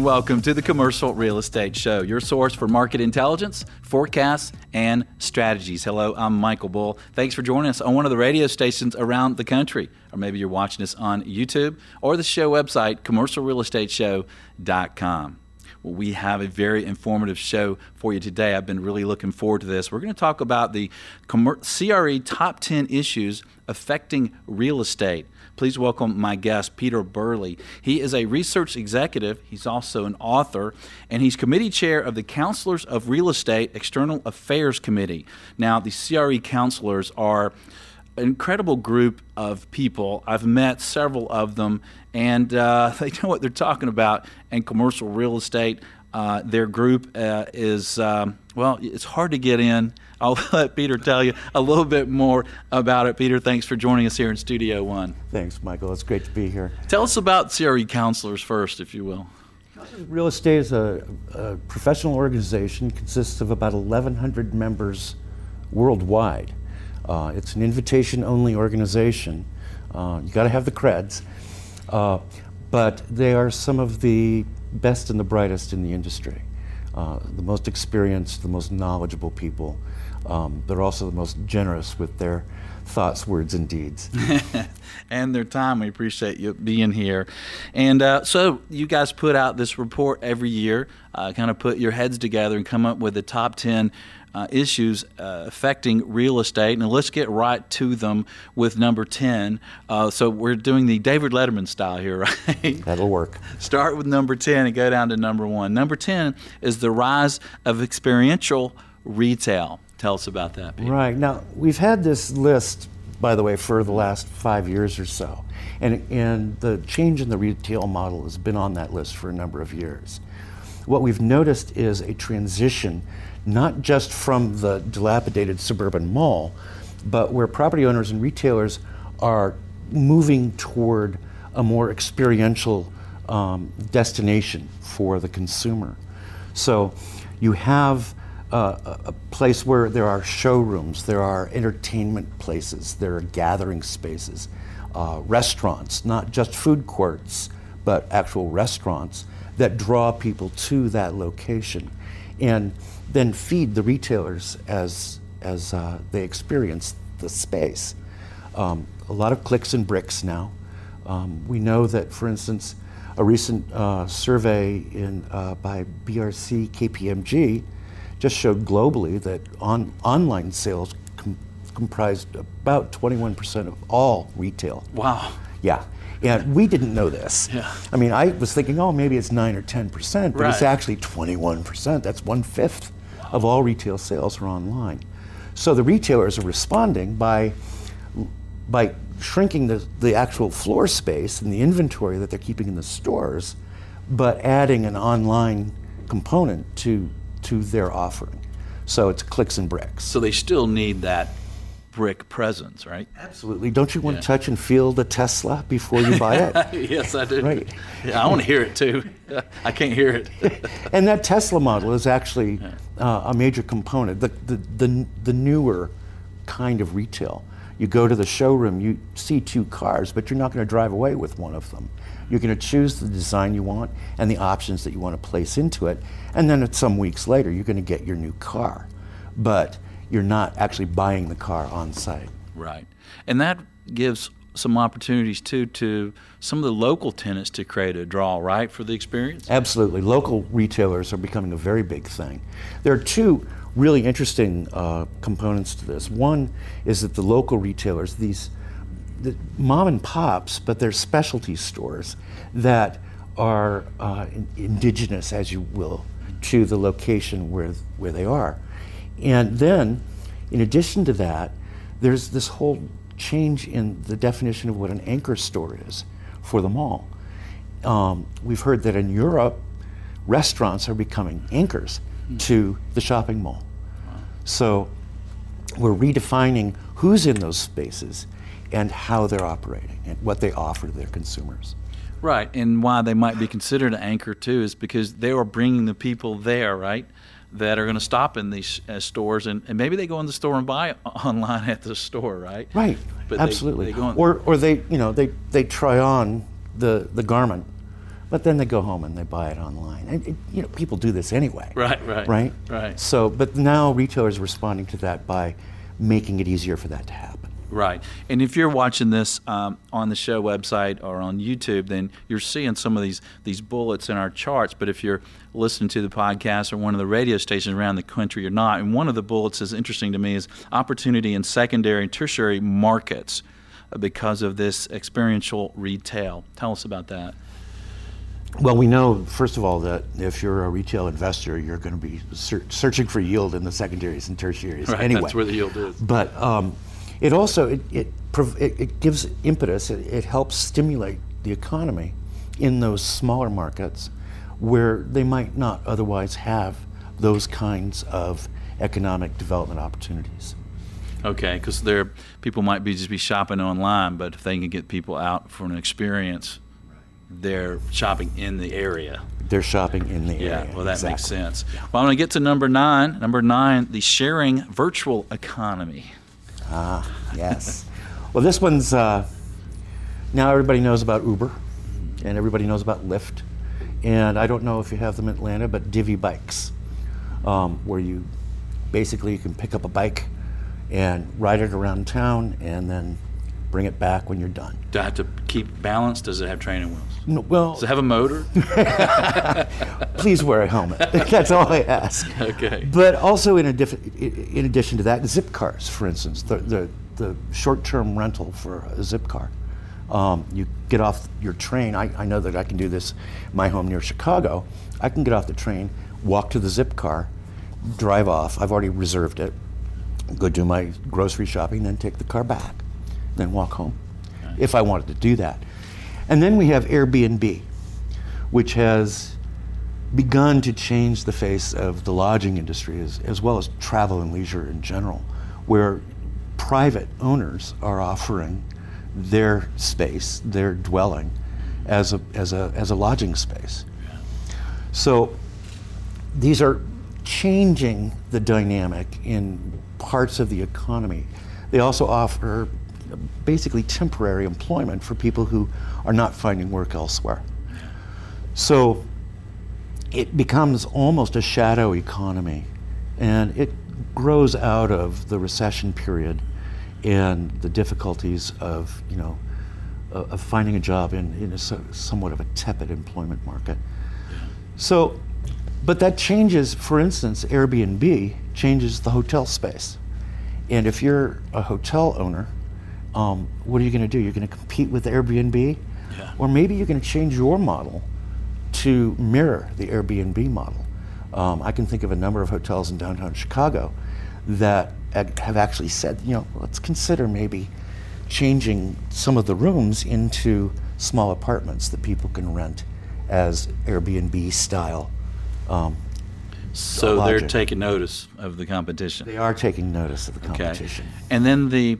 and welcome to the Commercial Real Estate Show, your source for market intelligence, forecasts, and strategies. Hello, I'm Michael Bull. Thanks for joining us on one of the radio stations around the country, or maybe you're watching us on YouTube or the show website, commercialrealestateshow.com. Well, we have a very informative show for you today. I've been really looking forward to this. We're going to talk about the CRE top 10 issues affecting real estate. Please welcome my guest, Peter Burley. He is a research executive, he's also an author, and he's committee chair of the Counselors of Real Estate External Affairs Committee. Now, the CRE counselors are an incredible group of people. I've met several of them, and uh, they know what they're talking about in commercial real estate. Uh, their group uh, is, um, well, it's hard to get in. I'll let Peter tell you a little bit more about it. Peter, thanks for joining us here in Studio One. Thanks, Michael. It's great to be here. Tell us about CRE Counselors first, if you will. Real Estate is a, a professional organization, consists of about 1,100 members worldwide. Uh, it's an invitation only organization. Uh, you got to have the creds. Uh, but they are some of the best and the brightest in the industry. Uh, the most experienced, the most knowledgeable people. Um, they're also the most generous with their thoughts, words, and deeds. and their time. We appreciate you being here. And uh, so, you guys put out this report every year, uh, kind of put your heads together and come up with the top 10 uh, issues uh, affecting real estate. And let's get right to them with number 10. Uh, so we're doing the David Letterman style here, right? That'll work. Start with number 10 and go down to number one. Number 10 is the rise of experiential retail. Tell us about that. Right. Now, we've had this list, by the way, for the last five years or so. And, and the change in the retail model has been on that list for a number of years. What we've noticed is a transition not just from the dilapidated suburban mall, but where property owners and retailers are moving toward a more experiential um, destination for the consumer. So you have uh, a place where there are showrooms, there are entertainment places, there are gathering spaces, uh, restaurants, not just food courts, but actual restaurants that draw people to that location. And then feed the retailers as, as uh, they experience the space. Um, a lot of clicks and bricks now. Um, we know that, for instance, a recent uh, survey in, uh, by BRC KPMG just showed globally that on, online sales com- comprised about 21% of all retail. Wow. Yeah. And we didn't know this. Yeah. I mean, I was thinking, oh, maybe it's 9 or 10%, but right. it's actually 21%. That's one fifth of all retail sales are online. So the retailers are responding by, by shrinking the, the actual floor space and the inventory that they're keeping in the stores, but adding an online component to, to their offering. So it's clicks and bricks. So they still need that brick presence, right? Absolutely. Don't you want yeah. to touch and feel the Tesla before you buy it? yes, I do. Right. Yeah, I want to hear it too. I can't hear it. and that Tesla model is actually uh, a major component. The, the, the, the newer kind of retail. You go to the showroom, you see two cars, but you're not going to drive away with one of them. You're going to choose the design you want and the options that you want to place into it, and then some weeks later, you're going to get your new car. But you're not actually buying the car on site. Right. And that gives some opportunities too to some of the local tenants to create a draw, right, for the experience? Absolutely. Local retailers are becoming a very big thing. There are two really interesting uh, components to this. One is that the local retailers, these the mom and pops, but they're specialty stores that are uh, indigenous, as you will, to the location where, where they are. And then, in addition to that, there's this whole change in the definition of what an anchor store is for the mall. Um, we've heard that in Europe, restaurants are becoming anchors. To the shopping mall. Wow. So we're redefining who's in those spaces and how they're operating and what they offer to their consumers. Right, and why they might be considered an anchor too is because they are bringing the people there, right? that are going to stop in these uh, stores and, and, maybe they go in the store and buy online at the store, right? Right. But Absolutely. They, they or or they you know they they try on the the garment but then they go home and they buy it online. And it, you know, people do this anyway. Right, right, Right? right. So, but now retailers are responding to that by making it easier for that to happen. Right. And if you're watching this um, on the show website or on YouTube, then you're seeing some of these these bullets in our charts. But if you're listening to the podcast or one of the radio stations around the country, you're not. And one of the bullets is interesting to me is opportunity in secondary and tertiary markets uh, because of this experiential retail. Tell us about that. Well, we know, first of all, that if you're a retail investor, you're going to be ser- searching for yield in the secondaries and tertiaries Right, anyway. that's where the yield is. But um, it also it it, prov- it it gives impetus. It, it helps stimulate the economy in those smaller markets where they might not otherwise have those kinds of economic development opportunities. Okay, because there people might be just be shopping online, but if they can get people out for an experience, they're shopping in the area. They're shopping in the Yeah, area. Yeah, well, that makes sense. Well, I'm going to get to number nine. Number nine, the sharing virtual economy. Ah, yes. well, this one's uh, now everybody knows about Uber, and everybody knows about Lyft, and I don't know if you have them in Atlanta, but Divvy bikes, um, where you basically you can pick up a bike and ride it around town, and then bring it back when you're done. Do I have to keep balance? Does it have training wheels? No, well, Does it have a motor? please wear a helmet. That's all I ask. Okay. But also, in, in addition to that, zip cars, for instance, the, the, the short term rental for a zip car. Um, you get off your train. I, I know that I can do this my home near Chicago. I can get off the train, walk to the zip car, drive off. I've already reserved it, go do my grocery shopping, then take the car back, then walk home if I wanted to do that. And then we have Airbnb, which has begun to change the face of the lodging industry as, as well as travel and leisure in general, where private owners are offering their space, their dwelling, as a, as a, as a lodging space. So these are changing the dynamic in parts of the economy. They also offer basically temporary employment for people who are not finding work elsewhere. So it becomes almost a shadow economy and it grows out of the recession period and the difficulties of, you know, uh, of finding a job in, in a somewhat of a tepid employment market. So, but that changes, for instance, Airbnb changes the hotel space. And if you're a hotel owner, um, what are you going to do? You're going to compete with Airbnb? Yeah. Or maybe you're going to change your model to mirror the Airbnb model. Um, I can think of a number of hotels in downtown Chicago that have actually said, you know, let's consider maybe changing some of the rooms into small apartments that people can rent as Airbnb style. Um, So they're taking notice of the competition. they are taking notice of the competition. Okay. competition. And then the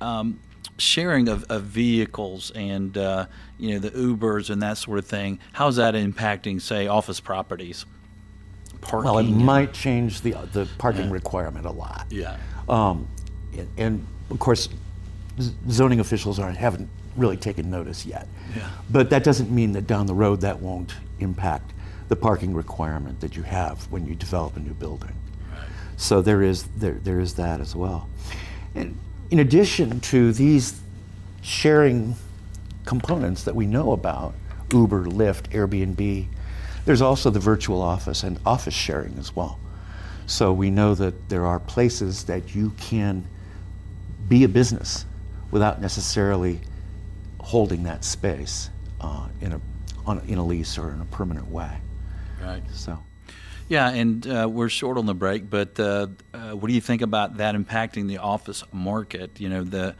um, sharing of, of vehicles and uh, you know the Ubers and that sort of thing. How's that impacting, say, office properties? Parking. Well, it might change the, the parking requirement a lot. Yeah. Um, and, and of course, z- zoning officials aren't, haven't really taken notice yet. Yeah. But that doesn't mean that down the road that won't impact the parking requirement that you have when you develop a new building. Right. So there is there, there is that as well. And in addition to these sharing components that we know about, Uber, Lyft, Airbnb, there's also the virtual office and office sharing as well. So we know that there are places that you can be a business without necessarily holding that space uh, in a on, in a lease or in a permanent way. Right. So. Yeah, and uh, we're short on the break, but uh, uh, what do you think about that impacting the office market? You know, the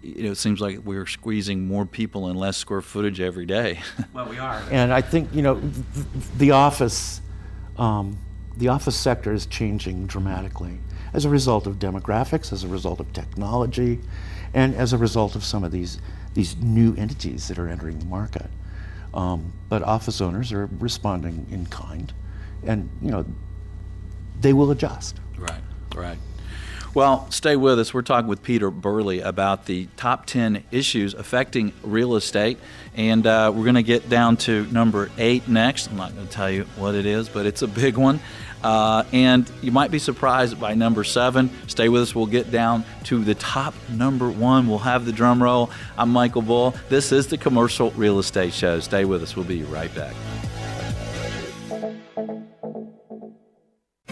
you know, it seems like we're squeezing more people in less square footage every day. Well, we are. And I think you know th- th- the office, um, the office sector is changing dramatically as a result of demographics, as a result of technology, and as a result of some of these these new entities that are entering the market. Um, but office owners are responding in kind, and you know they will adjust. Right, right. Well, stay with us. We're talking with Peter Burley about the top 10 issues affecting real estate. And uh, we're going to get down to number eight next. I'm not going to tell you what it is, but it's a big one. Uh, and you might be surprised by number seven. Stay with us. We'll get down to the top number one. We'll have the drum roll. I'm Michael Bull. This is the Commercial Real Estate Show. Stay with us. We'll be right back.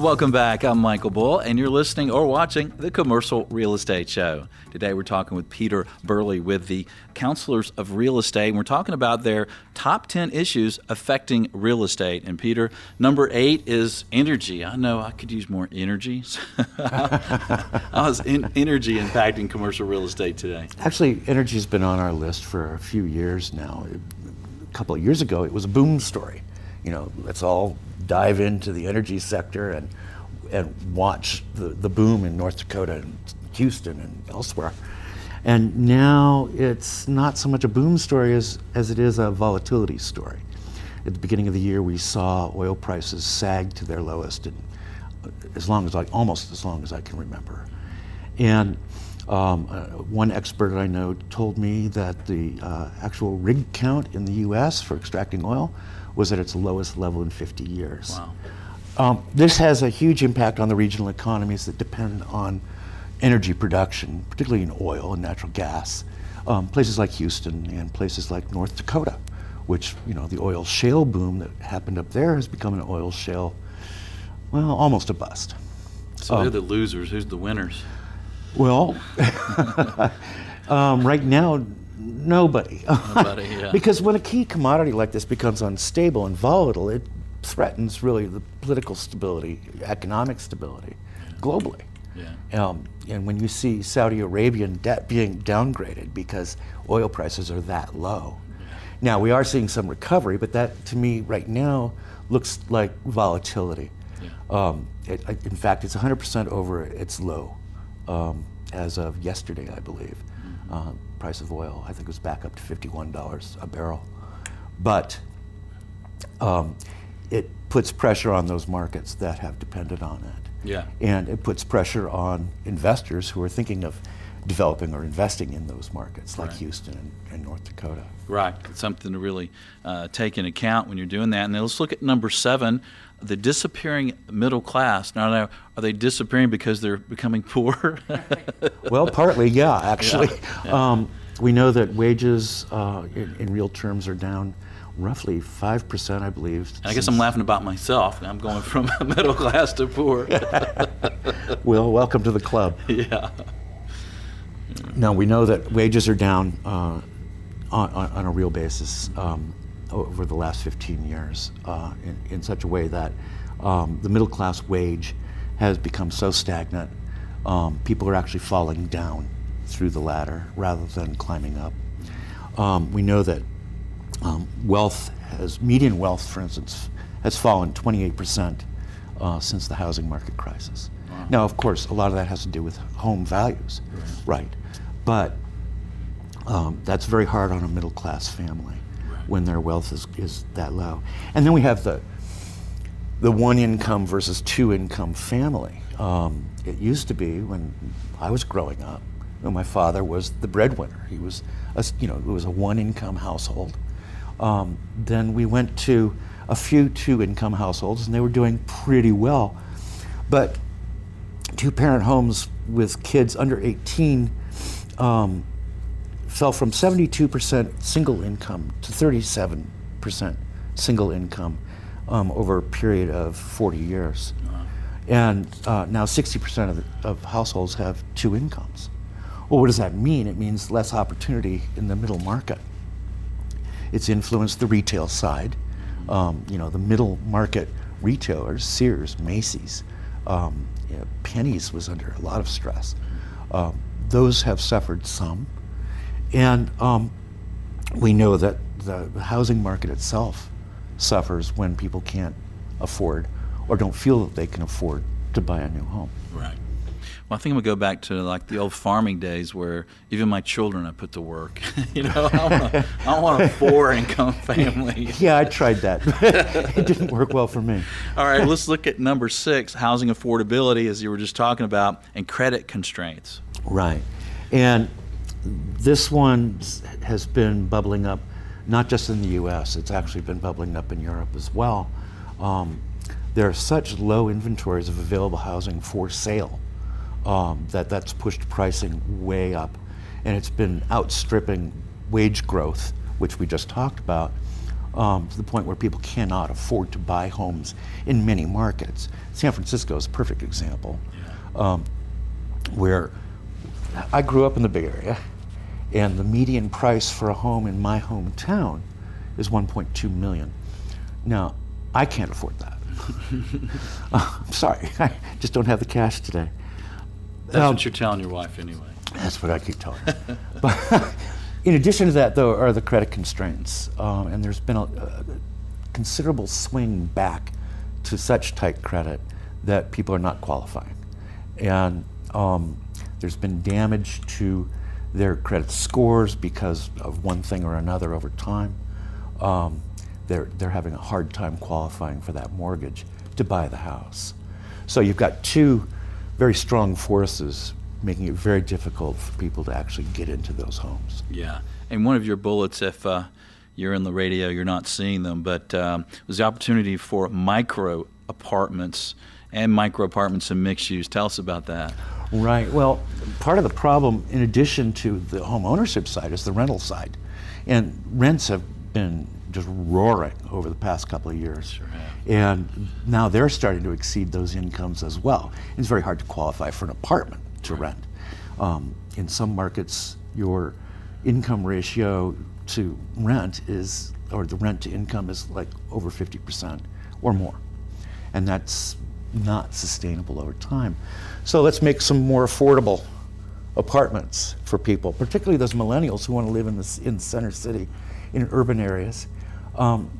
Welcome back. I'm Michael Bull, and you're listening or watching the Commercial Real Estate Show. Today, we're talking with Peter Burley with the Counselors of Real Estate, and we're talking about their top 10 issues affecting real estate. And, Peter, number eight is energy. I know I could use more energy. How's in energy impacting commercial real estate today? Actually, energy has been on our list for a few years now. A couple of years ago, it was a boom story. You know, let's all dive into the energy sector and and watch the, the boom in North Dakota and Houston and elsewhere. And now it's not so much a boom story as, as it is a volatility story. At the beginning of the year, we saw oil prices sag to their lowest in, as long as I, almost as long as I can remember. And um, uh, one expert I know told me that the uh, actual rig count in the U.S. for extracting oil was at its lowest level in 50 years. Wow. Um, this has a huge impact on the regional economies that depend on energy production, particularly in oil and natural gas. Um, places like Houston and places like North Dakota, which, you know, the oil shale boom that happened up there has become an oil shale, well, almost a bust. So um, they're the losers. Who's the winners? Well, um, right now, nobody. Nobody, yeah. because when a key commodity like this becomes unstable and volatile, it threatens really the political stability, economic stability, globally. Yeah. Um, and when you see Saudi Arabian debt being downgraded because oil prices are that low. Yeah. Now, we are seeing some recovery, but that to me right now looks like volatility. Yeah. Um, it, in fact, it's 100% over its low um, as of yesterday, I believe. Mm-hmm. Price of oil, I think, it was back up to $51 a barrel. But um, it puts pressure on those markets that have depended on it. Yeah. And it puts pressure on investors who are thinking of developing or investing in those markets like right. Houston and, and, North Dakota. Right. It's something to really uh, take into account when you're doing that. And then let's look at number seven the disappearing middle class. Now, now are they disappearing because they're becoming poor? well, partly, yeah, actually. Yeah. Yeah. Um, we know that wages uh, in, in real terms are down roughly 5%, I believe. I guess I'm laughing about myself. I'm going from middle class to poor. well, welcome to the club. Yeah. Now, we know that wages are down uh, on, on, a real basis um, over the last 15 years uh, in, in, such a way that um, the middle class wage has become so stagnant, um, people are actually falling down through the ladder rather than climbing up. Um, we know that um, wealth has, median wealth, for instance, has fallen 28% uh, since the housing market crisis. Wow. Now, of course, a lot of that has to do with home values, right? right. But um, that's very hard on a middle class family. When their wealth is, is that low. And then we have the, the one income versus two income family. Um, it used to be when I was growing up, my father was the breadwinner. He was, a, you know, it was a one income household. Um, then we went to a few two income households, and they were doing pretty well. But two parent homes with kids under 18 um, fell from 72% single income to 37% single income um, over a period of 40 years. Wow. And uh, now 60% of, the, of households have two incomes. Well, what does that mean? It means less opportunity in the middle market. It's influenced the retail side. Um, you know, the middle market retailers, Sears, Macy's, um, you know, Penney's was under a lot of stress. Um, those have suffered some. And um, we know that the housing market itself suffers when people can't afford or don't feel that they can afford to buy a new home. Right. Well, I think I'm gonna go back to like the old farming days where even my children I put to work. you know, I don't want a four income family. yeah, I tried that. it didn't work well for me. All right, let's look at number six: housing affordability, as you were just talking about, and credit constraints. Right, and this one has been bubbling up, not just in the U.S. It's actually been bubbling up in Europe as well. Um, there are such low inventories of available housing for sale um, that that's pushed pricing way up, and it's been outstripping wage growth, which we just talked about, um, to the point where people cannot afford to buy homes in many markets. San Francisco is a perfect example, um, where I grew up in the Bay Area, and the median price for a home in my hometown is 1.2 million. Now, I can't afford that. uh, I'm sorry, I just don't have the cash today. That's um, what you're telling your wife anyway. That's what I keep telling her. but in addition to that, though, are the credit constraints. Um, and there's been a, a, considerable swing back to such tight credit that people are not qualifying. And um, there's been damage to their credit scores because of one thing or another over time. Um, they're, they're having a hard time qualifying for that mortgage to buy the house. So you've got two very strong forces making it very difficult for people to actually get into those homes. Yeah. And one of your bullets, if uh, you're in the radio, you're not seeing them, but um, was the opportunity for micro apartments and micro apartments and mixed use. Tell us about that. Right. Well, part of the problem, in addition to the home ownership side, is the rental side. And rents have been just roaring over the past couple of years. Sure and now they're starting to exceed those incomes as well. It's very hard to qualify for an apartment to right. rent. Um, in some markets, your income ratio to rent is, or the rent to income is like over 50% or more. And that's not sustainable over time. So let's make some more affordable apartments for people, particularly those millennials who want to live in the, in the center city, in urban areas um,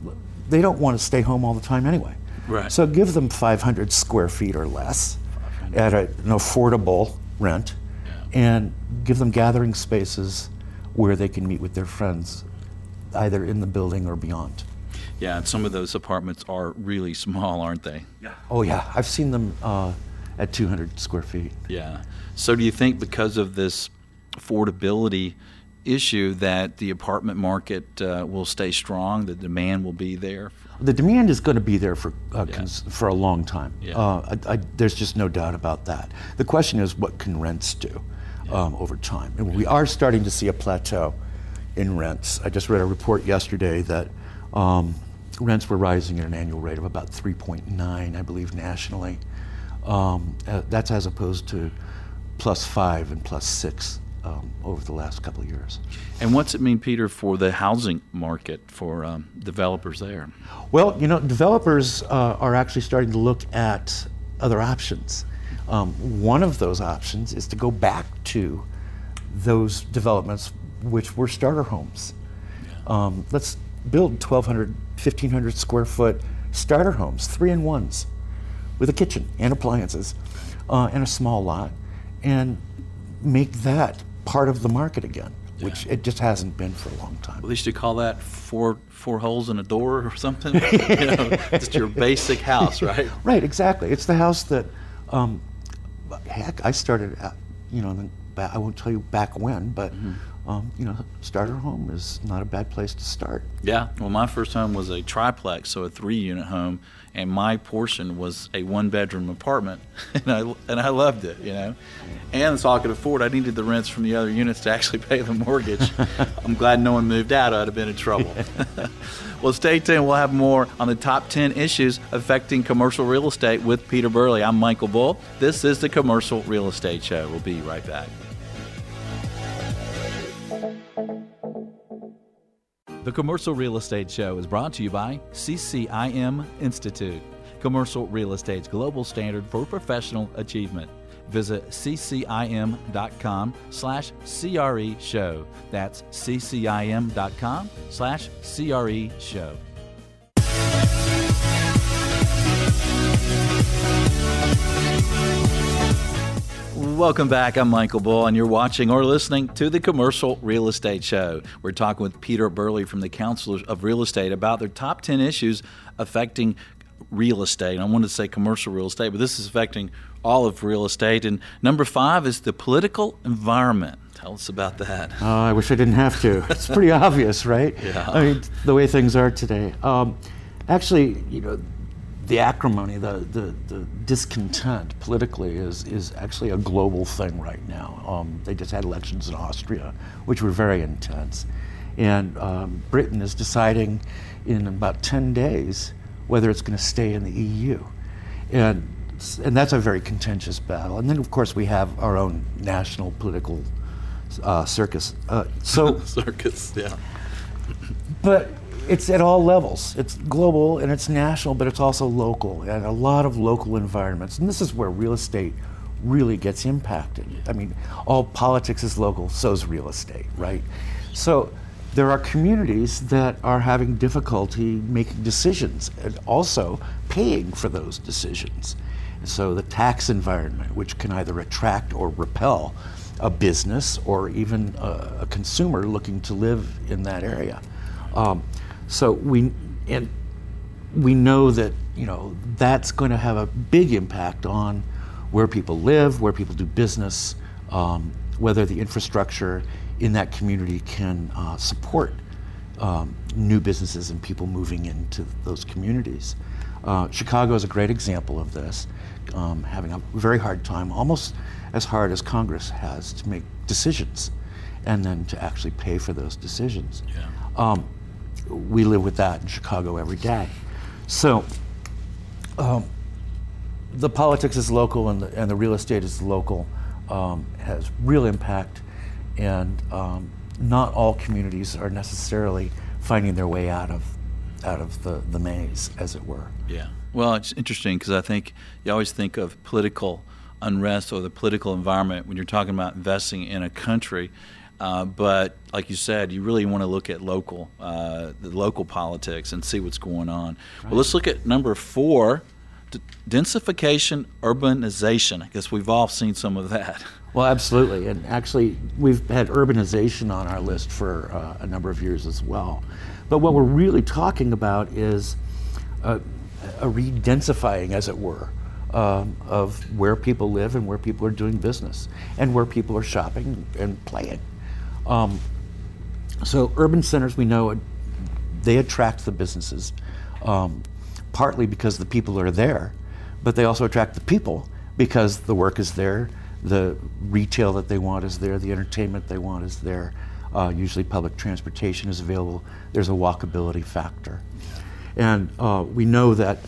they don't want to stay home all the time anyway. Right. So give them 500 square feet or less at a, an affordable rent yeah. and give them gathering spaces where they can meet with their friends either in the building or beyond. Yeah, and some of those apartments are really small, aren't they? Yeah. Oh, yeah. I've seen them uh, at 200 square feet. Yeah. So, do you think because of this affordability, issue that the apartment market uh, will stay strong, the demand will be there? The demand is going to be there for uh, yeah. cons- for a long time. Yeah. Uh, I, I, there's just no doubt about that. The question is, what can rents do yeah. um, over time? And we are starting to see a plateau in rents. I just read a report yesterday that um, rents were rising at an annual rate of about 3.9, I believe, nationally. Um, uh, that's as opposed to plus five and plus six um, over the last couple of years. And what's it mean, Peter, for the housing market for um, developers there? Well, you know, developers uh, are actually starting to look at other options. Um, one of those options is to go back to those developments which were starter homes. Yeah. Um, let's build 1,200, 1,500 square foot starter homes, three in ones, with a kitchen and appliances uh, and a small lot, and make that part of the market again, yeah. which it just hasn't been for a long time. At least you call that four four holes in a door or something. you know, it's your basic house, right? right, exactly. It's the house that, um, heck, I started. At, you know, I won't tell you back when, but. Mm-hmm. Um, you know, starter home is not a bad place to start. Yeah. Well, my first home was a triplex, so a three unit home and my portion was a one bedroom apartment, and I and I loved it, you know. And so I could afford. I needed the rents from the other units to actually pay the mortgage. I'm glad no one moved out. I'd have been in trouble. well, stay tuned. We'll have more on the top 10 issues affecting commercial real estate with Peter Burley. I'm Michael Bull. This is the Commercial Real Estate Show. We'll be right back. The Commercial Real Estate Show is brought to you by CCIM Institute, commercial real estate's global standard for professional achievement. Visit ccim.com slash CRE show. That's ccim.com slash CRE show. Welcome back. I'm Michael Bull, and you're watching or listening to the Commercial Real Estate Show. We're talking with Peter Burley from the Council of Real Estate about their top 10 issues affecting real estate. I wanted to say commercial real estate, but this is affecting all of real estate. And number five is the political environment. Tell us about that. Oh, I wish I didn't have to. It's pretty obvious, right? Yeah. I mean, the way things are today. Um, actually, you know, the acrimony, the, the, the discontent politically is, is actually a global thing right now. Um, they just had elections in Austria, which were very intense. And um, Britain is deciding in about 10 days whether it's going to stay in the EU. And, and that's a very contentious battle. And then, of course, we have our own national political uh, circus. Uh, so, Circus, yeah. but it's at all levels. It's global and it's national, but it's also local and a lot of local environments. And this is where real estate really gets impacted. I mean, all politics is local, so is real estate, right? So there are communities that are having difficulty making decisions and also paying for those decisions. So the tax environment, which can either attract or repel a business or even a, a consumer looking to live in that area. Um, so we and we know that you know that's going to have a big impact on where people live, where people do business, um, whether the infrastructure in that community can uh, support um, new businesses and people moving into those communities. Uh, Chicago is a great example of this, um, having a very hard time, almost as hard as Congress has, to make decisions and then to actually pay for those decisions. Yeah. We live with that in Chicago every day. So um, the politics is local and the, and the real estate is local, um, has real impact, and um, not all communities are necessarily finding their way out of out of the, the maze, as it were. Yeah. Well, it's interesting because I think you always think of political unrest or the political environment when you're talking about investing in a country. Uh, but like you said, you really want to look at local, uh, the local politics and see what's going on. Well, let's look at number four, d- densification, urbanization. I guess we've all seen some of that. Well, absolutely. And actually, we've had urbanization on our list for uh, a number of years as well. But what we're really talking about is a, a redensifying, as it were, um, of where people live and where people are doing business and where people are shopping and playing. Um, so, urban centers, we know, they attract the businesses, um, partly because the people are there, but they also attract the people because the work is there, the retail that they want is there, the entertainment they want is there. Uh, usually, public transportation is available. There's a walkability factor. And uh, we know that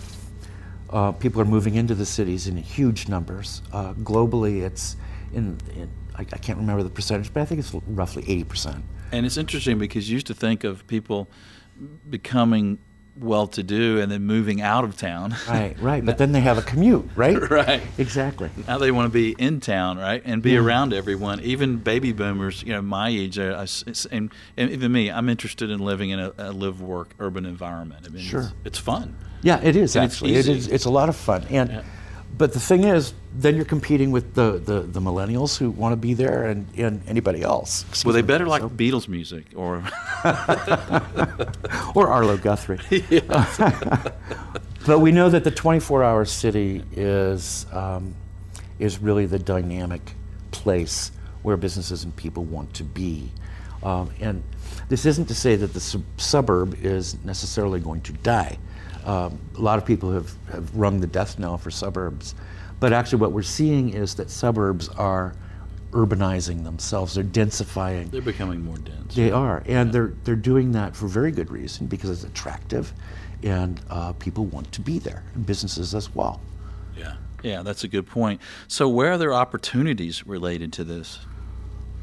uh, people are moving into the cities in huge numbers. Uh, globally, it's in, in I, I can't remember the percentage, but I think it's roughly 80%. And it's interesting because you used to think of people becoming well to do and then moving out of town. Right, right. But then they have a commute, right? right. Exactly. Now they want to be in town, right, and be around everyone. Even baby boomers, you know, my age, uh, I s- s- and, and even me, I'm interested in living in a, a live work urban environment. I mean, Sure. it's, it's fun. Yeah, it is And it's actually. It easy. is. It's a lot of fun. And Yeah. But the thing is, then you're competing with the, the, the millennials who want to be there and, and anybody else. Excuse Well, they me. better like So- Beatles music or or Arlo Guthrie. but we know that the 24-hour city is um, is really the dynamic place where businesses and people want to be. Um, and this isn't to say that the sub- suburb is necessarily going to die. Um, a lot of people have, have rung the death knell for suburbs. But actually, what we're seeing is that suburbs are urbanizing themselves, they're densifying. they're becoming more dense. They are, and they're they're doing that for very good reason because it's attractive, and uh, people want to be there, and businesses as well. Yeah, yeah, that's a good point. So, where are there opportunities related to this?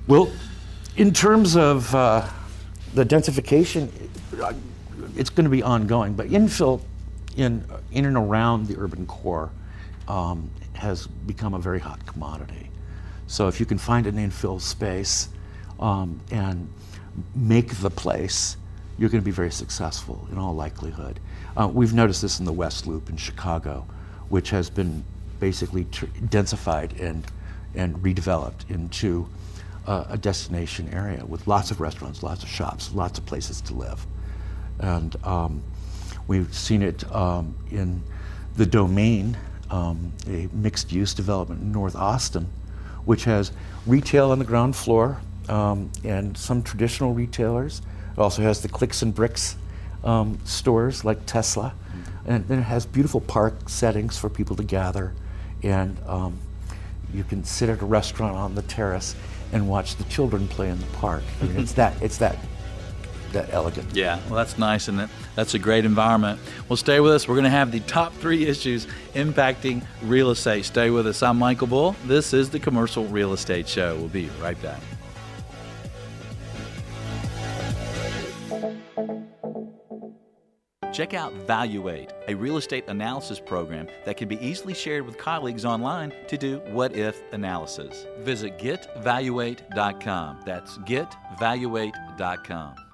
Well, in terms of uh, the densification, uh, it's going to be ongoing, but infill in in and around the urban core um, has become a very hot commodity. So if you can find an infill space um, and make the place, you're going to be very successful in all likelihood. Uh, we've noticed this in the West Loop in Chicago, which has been basically densified and and redeveloped into uh, a destination area with lots of restaurants, lots of shops, lots of places to live. And um, we've seen it um, in the domain, um, a mixed use development in North Austin, which has retail on the ground floor um, and some traditional retailers. It also has the clicks and bricks um, stores like Tesla. And then it has beautiful park settings for people to gather. And um, you can sit at a restaurant on the terrace and watch the children play in the park. I mean, it's that it's that that elegant. Yeah, well, that's nice, and that, that's a great environment. Well, stay with us. We're going to have the top three issues impacting real estate. Stay with us. I'm Michael Bull. This is the Commercial Real Estate Show. We'll be right back. Check out Valuate, a real estate analysis program that can be easily shared with colleagues online to do what if analysis. Visit getvaluate.com. That's getvaluate.com.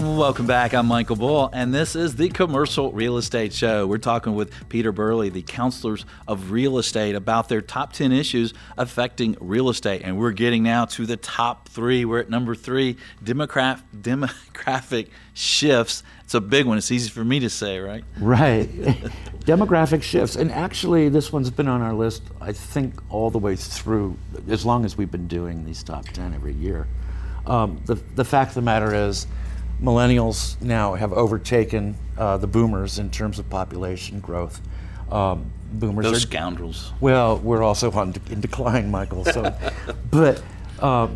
Welcome back. I'm Michael Bull, and this is the Commercial Real Estate Show. We're talking with Peter Burley, the counselors of real estate, about their top 10 issues affecting real estate. And we're getting now to the top three. We're at number three demographic, demographic shifts. It's a big one. It's easy for me to say, right? Right. demographic shifts. And actually, this one's been on our list, I think, all the way through, as long as we've been doing these top 10 every year. Um, the, the fact of the matter is, millennials now have overtaken uh, the boomers in terms of population growth. Um, boomers Those are scoundrels. Well, we're also on in decline, Michael. So, but uh,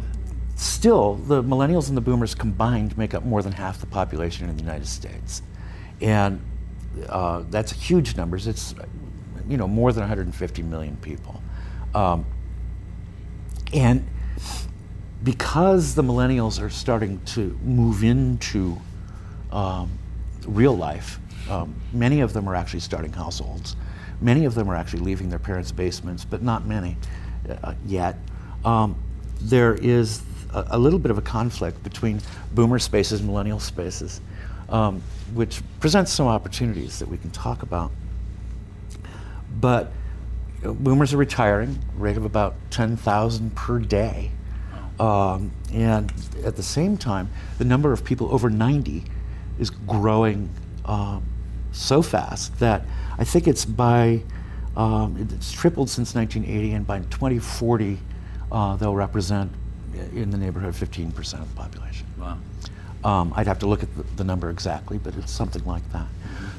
still, the millennials and the boomers combined make up more than half the population in the United States, and uh, that's huge numbers. It's you know more than 150 million people, um, and because the millennials are starting to move into um, real life, um, many of them are actually starting households. Many of them are actually leaving their parents' basements, but not many uh, yet. Um, there is a, a, little bit of a conflict between boomer spaces and millennial spaces, um, which presents some opportunities that we can talk about. But you boomers are retiring, rate of about 10,000 per day. Um, and at the same time, the number of people over 90 is growing um, so fast that I think it's by, um, it's tripled since 1980, and by 2040, uh, they'll represent in the neighborhood of 15% of the population. Wow. Um, I'd have to look at the, the, number exactly, but it's something like that.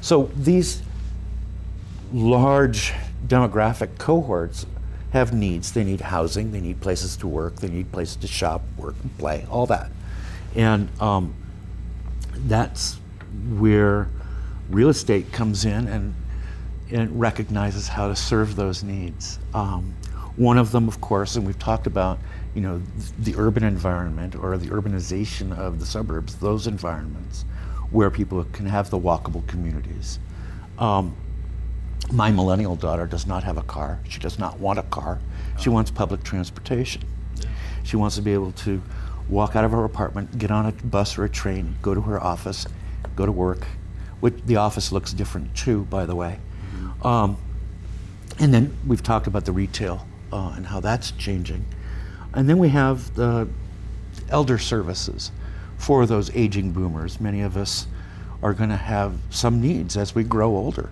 So these large demographic cohorts have needs. They need housing, they need places to work, they need places to shop, work, and play, all that. And um, that's where real estate comes in and, and recognizes how to serve those needs. Um, one of them, of course, and we've talked about, you know, the urban environment or the urbanization of the suburbs, those environments where people can have the walkable communities. Um, my millennial daughter does not have a car. She does not want a car. She wants public transportation. She wants to be able to walk out of her apartment, get on a bus or a train, go to her office, go to work. Which the office looks different too, by the way. Mm-hmm. Um, and then we've talked about the retail uh, and how that's changing. And then we have the elder services for those aging boomers. Many of us are going to have some needs as we grow older.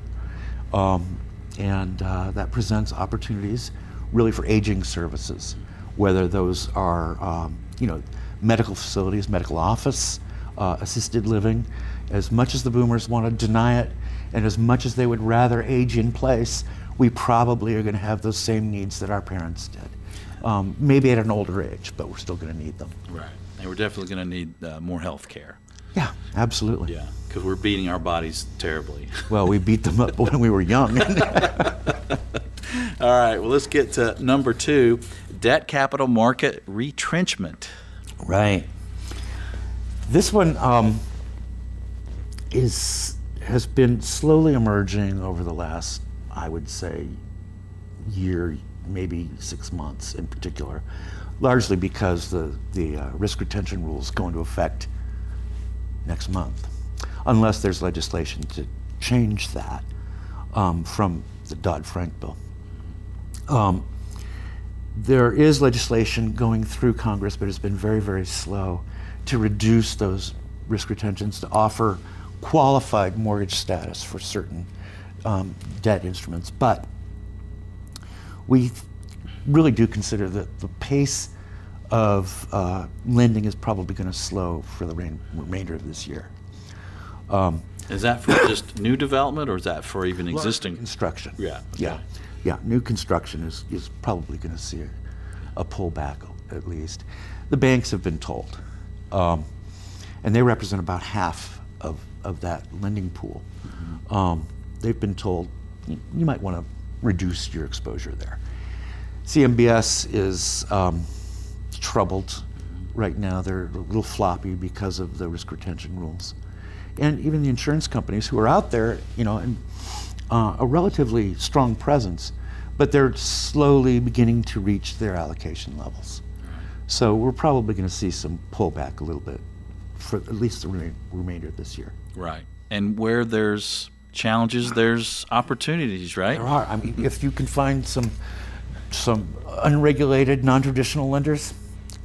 Um, and uh, that presents opportunities really for aging services, whether those are um, you know medical facilities, medical office, uh, assisted living. As much as the boomers want to deny it, and as much as they would rather age in place, we probably are going to have those same needs that our parents did. Um, maybe at an older age, but we're still going to need them. Right, and we're definitely going to need uh, more health care. Yeah, absolutely. Yeah, because we're beating our bodies terribly. Well, we beat them up when we were young. All right, well, let's get to number two debt capital market retrenchment. Right. This one um, is has been slowly emerging over the last, I would say, year, maybe six months in particular, largely because the the uh, risk retention rules go into effect next month. Unless there's legislation to change that um, from the Dodd Frank bill. Um, there is legislation going through Congress, but it's been very, very slow to reduce those risk retentions to offer qualified mortgage status for certain um, debt instruments. But we really do consider that the pace of uh, lending is probably going to slow for the remainder of this year. Um, is that for just new development, or is that for even existing construction? Yeah. Yeah. Yeah. New construction is, is probably going to see a, a, pullback at least. The banks have been told, um, and they represent about half of, of that lending pool. Mm-hmm. Um, they've been told you, you might want to reduce your exposure there. CMBS is um, troubled right now. They're a little floppy because of the risk retention rules. And even the insurance companies who are out there, you know, in uh, a relatively strong presence, but they're slowly beginning to reach their allocation levels. So we're probably going to see some pullback a little bit for at least the re- remainder of this year. Right. And where there's challenges, there's opportunities, right? There are. I mean, if you can find some some unregulated, non-traditional lenders,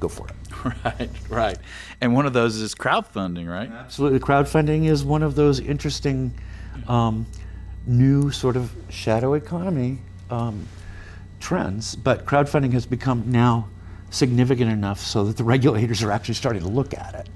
go for it. Right, right. And one of those is crowdfunding, right? Absolutely. Crowdfunding is one of those interesting um, new sort of shadow economy um, trends. But crowdfunding has become now significant enough so that the regulators are actually starting to look at it.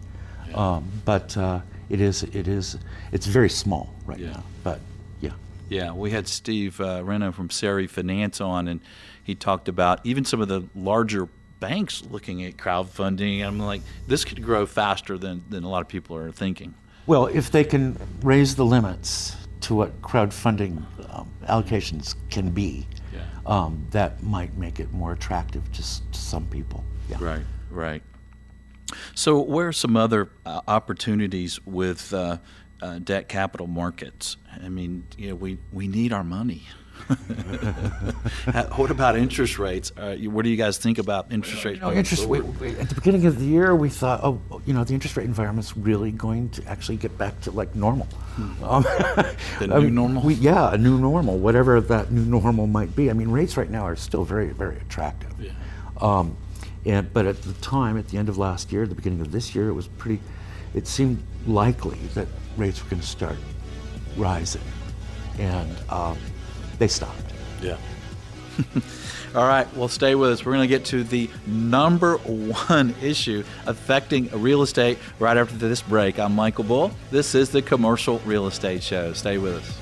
Yeah. Um, but uh, it is, it is, it's very small right yeah. now. But yeah. Yeah, we had Steve uh, Renna from CRE Finance on, and he talked about even some of the larger banks looking at crowdfunding. I'm like, this could grow faster than, than a lot of people are thinking. Well, if they can raise the limits to what crowdfunding um, allocations can be, yeah. um, that might make it more attractive to, to some people. Yeah. Right, right. So, where are some other uh, opportunities with uh, uh, debt capital markets? I mean, you know, we, we need our money. What about interest rates? Uh, what do you guys think about interest rates? You know, interest we, we, at the beginning of the year, we thought, oh, you know, the interest rate environment's really going to actually get back to like normal. Hmm. Um, the new normal. We, yeah, a new normal, whatever that new normal might be. I mean, rates right now are still very, very attractive. Yeah. Um, and but at the time, at the end of last year, the beginning of this year, it was pretty. It seemed likely that rates were going to start rising, and um, they stopped. Yeah. All right, well, stay with us. We're going to get to the number one issue affecting real estate right after this break. I'm Michael Bull. This is the Commercial Real Estate Show. Stay with us.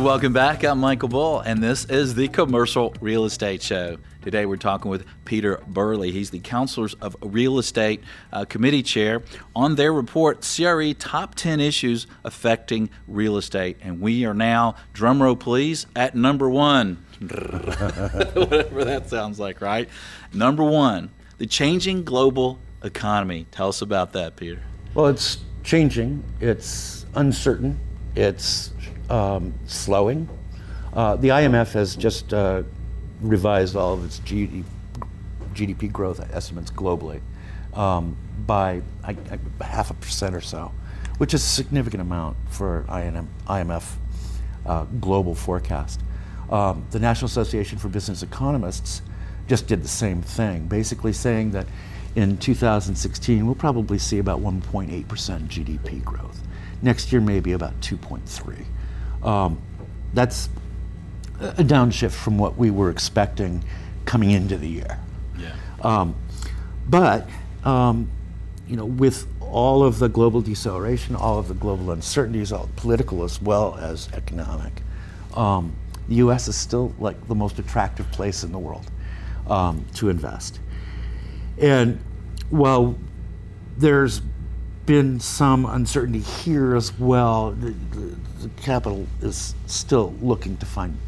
Welcome back. I'm Michael Bull, and this is the Commercial Real Estate Show. Today we're talking with Peter Burley. He's the Counselors of Real Estate uh, Committee Chair on their report, CRE Top 10 Issues Affecting Real Estate. And we are now, drumroll please, at number one. Whatever that sounds like, right? Number one, the changing global economy. Tell us about that, Peter. Well, it's changing, it's uncertain, it's um, slowing. Uh, the IMF has just uh, revised all of its GDP, growth estimates globally um, by I, I, half a percent or so, which is a significant amount for IMF uh, global forecast. Um, the National Association for Business Economists just did the same thing, basically saying that in 2016 we'll probably see about 1.8% GDP growth. Next year, maybe about 2.3. Um, that's a downshift from what we were expecting coming into the year. Yeah. Um, but um, you know, with all of the global deceleration, all of the global uncertainties, all political as well as economic, um, the U.S. is still like the most attractive place in the world um, to invest. And while there's been some uncertainty here as well. The, the, the capital is still looking to find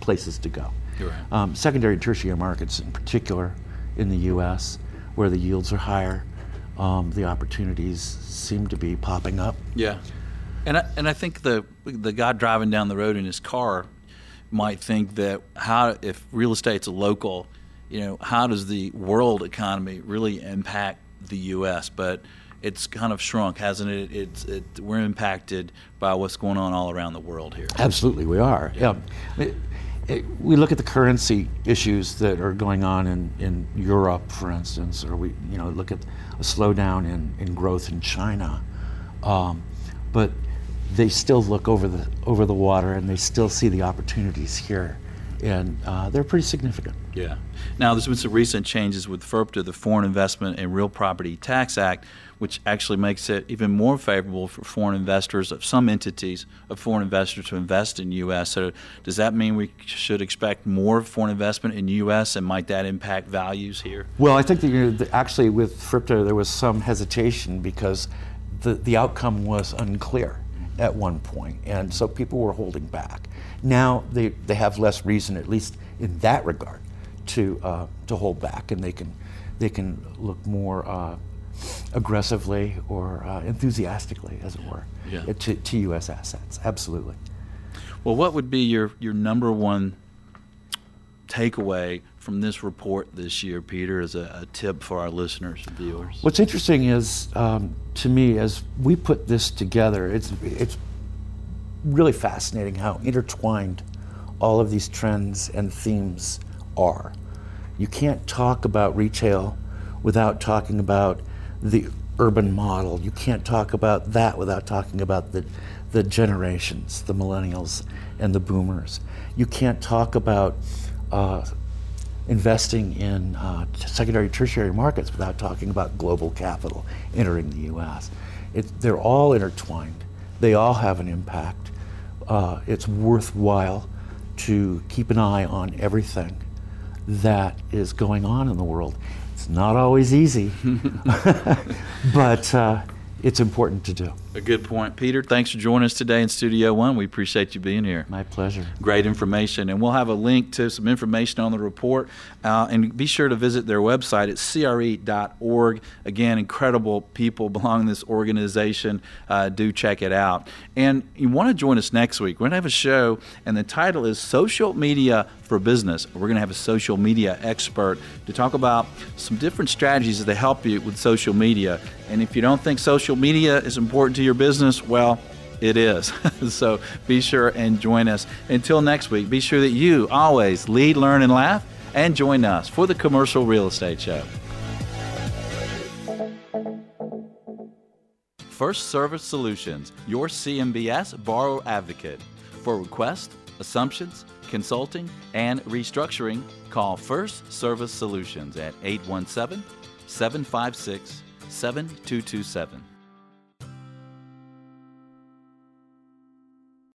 places to go. Right. Um, secondary and tertiary markets, in particular, in the U.S., where the yields are higher, um, the opportunities seem to be popping up. Yeah, and I, and I think the the guy driving down the road in his car might think that how if real estate's a local, you know, how does the world economy really impact the U.S. But it's kind of shrunk, hasn't it? It's it, we're impacted by what's going on all around the world here. Absolutely, we are. Yeah. It, it, we look at the currency issues that are going on in, in Europe, for instance, or we you know look at a slowdown in, in growth in China, um, but they still look over the over the water and they still see the opportunities here, and uh, they're pretty significant. Yeah. Now, there's been some recent changes with FIRPTA, the Foreign Investment and Real Property Tax Act, which actually makes it even more favorable for foreign investors of some entities of foreign investors to invest in U.S. So, does that mean we should expect more foreign investment in U.S. and might that impact values here? Well, I think that actually with FIRPTA there was some hesitation because the the outcome was unclear at one point, and so people were holding back. Now they, they have less reason, at least in that regard, to uh, to hold back, and they can they can look more uh, aggressively or uh, enthusiastically, as it were, Yeah. to, to U.S. assets. Absolutely. Well, what would be your, your number one takeaway from this report this year, Peter, as a, a tip for our listeners and viewers? What's interesting is, um, to me, as we put this together, it's it's really fascinating how intertwined all of these trends and themes are. You can't talk about retail without talking about the urban model. You can't talk about that without talking about the the generations, the millennials and the boomers. You can't talk about uh, investing in uh, secondary, tertiary markets without talking about global capital entering the U.S. It, they're all intertwined. They all have an impact. Uh, it's worthwhile to keep an eye on everything that is going on in the world. It's not always easy, but uh, it's important to do. A good point. Peter, thanks for joining us today in Studio One. We appreciate you being here. My pleasure. Great information. And we'll have a link to some information on the report. Uh, and be sure to visit their website at cre.org. Again, incredible people belong in this organization. Uh, do check it out. And you want to join us next week. We're going to have a show, and the title is Social Media for Business. We're going to have a social media expert to talk about some different strategies that help you with social media. And if you don't think social media is important to your business, well, it is. so be sure and join us. Until next week, be sure that you always lead, learn, and laugh, and join us for the Commercial Real Estate Show. First Service Solutions, your CMBS borrower advocate. For requests, assumptions, consulting, and restructuring, call First Service Solutions at 817 756 7227.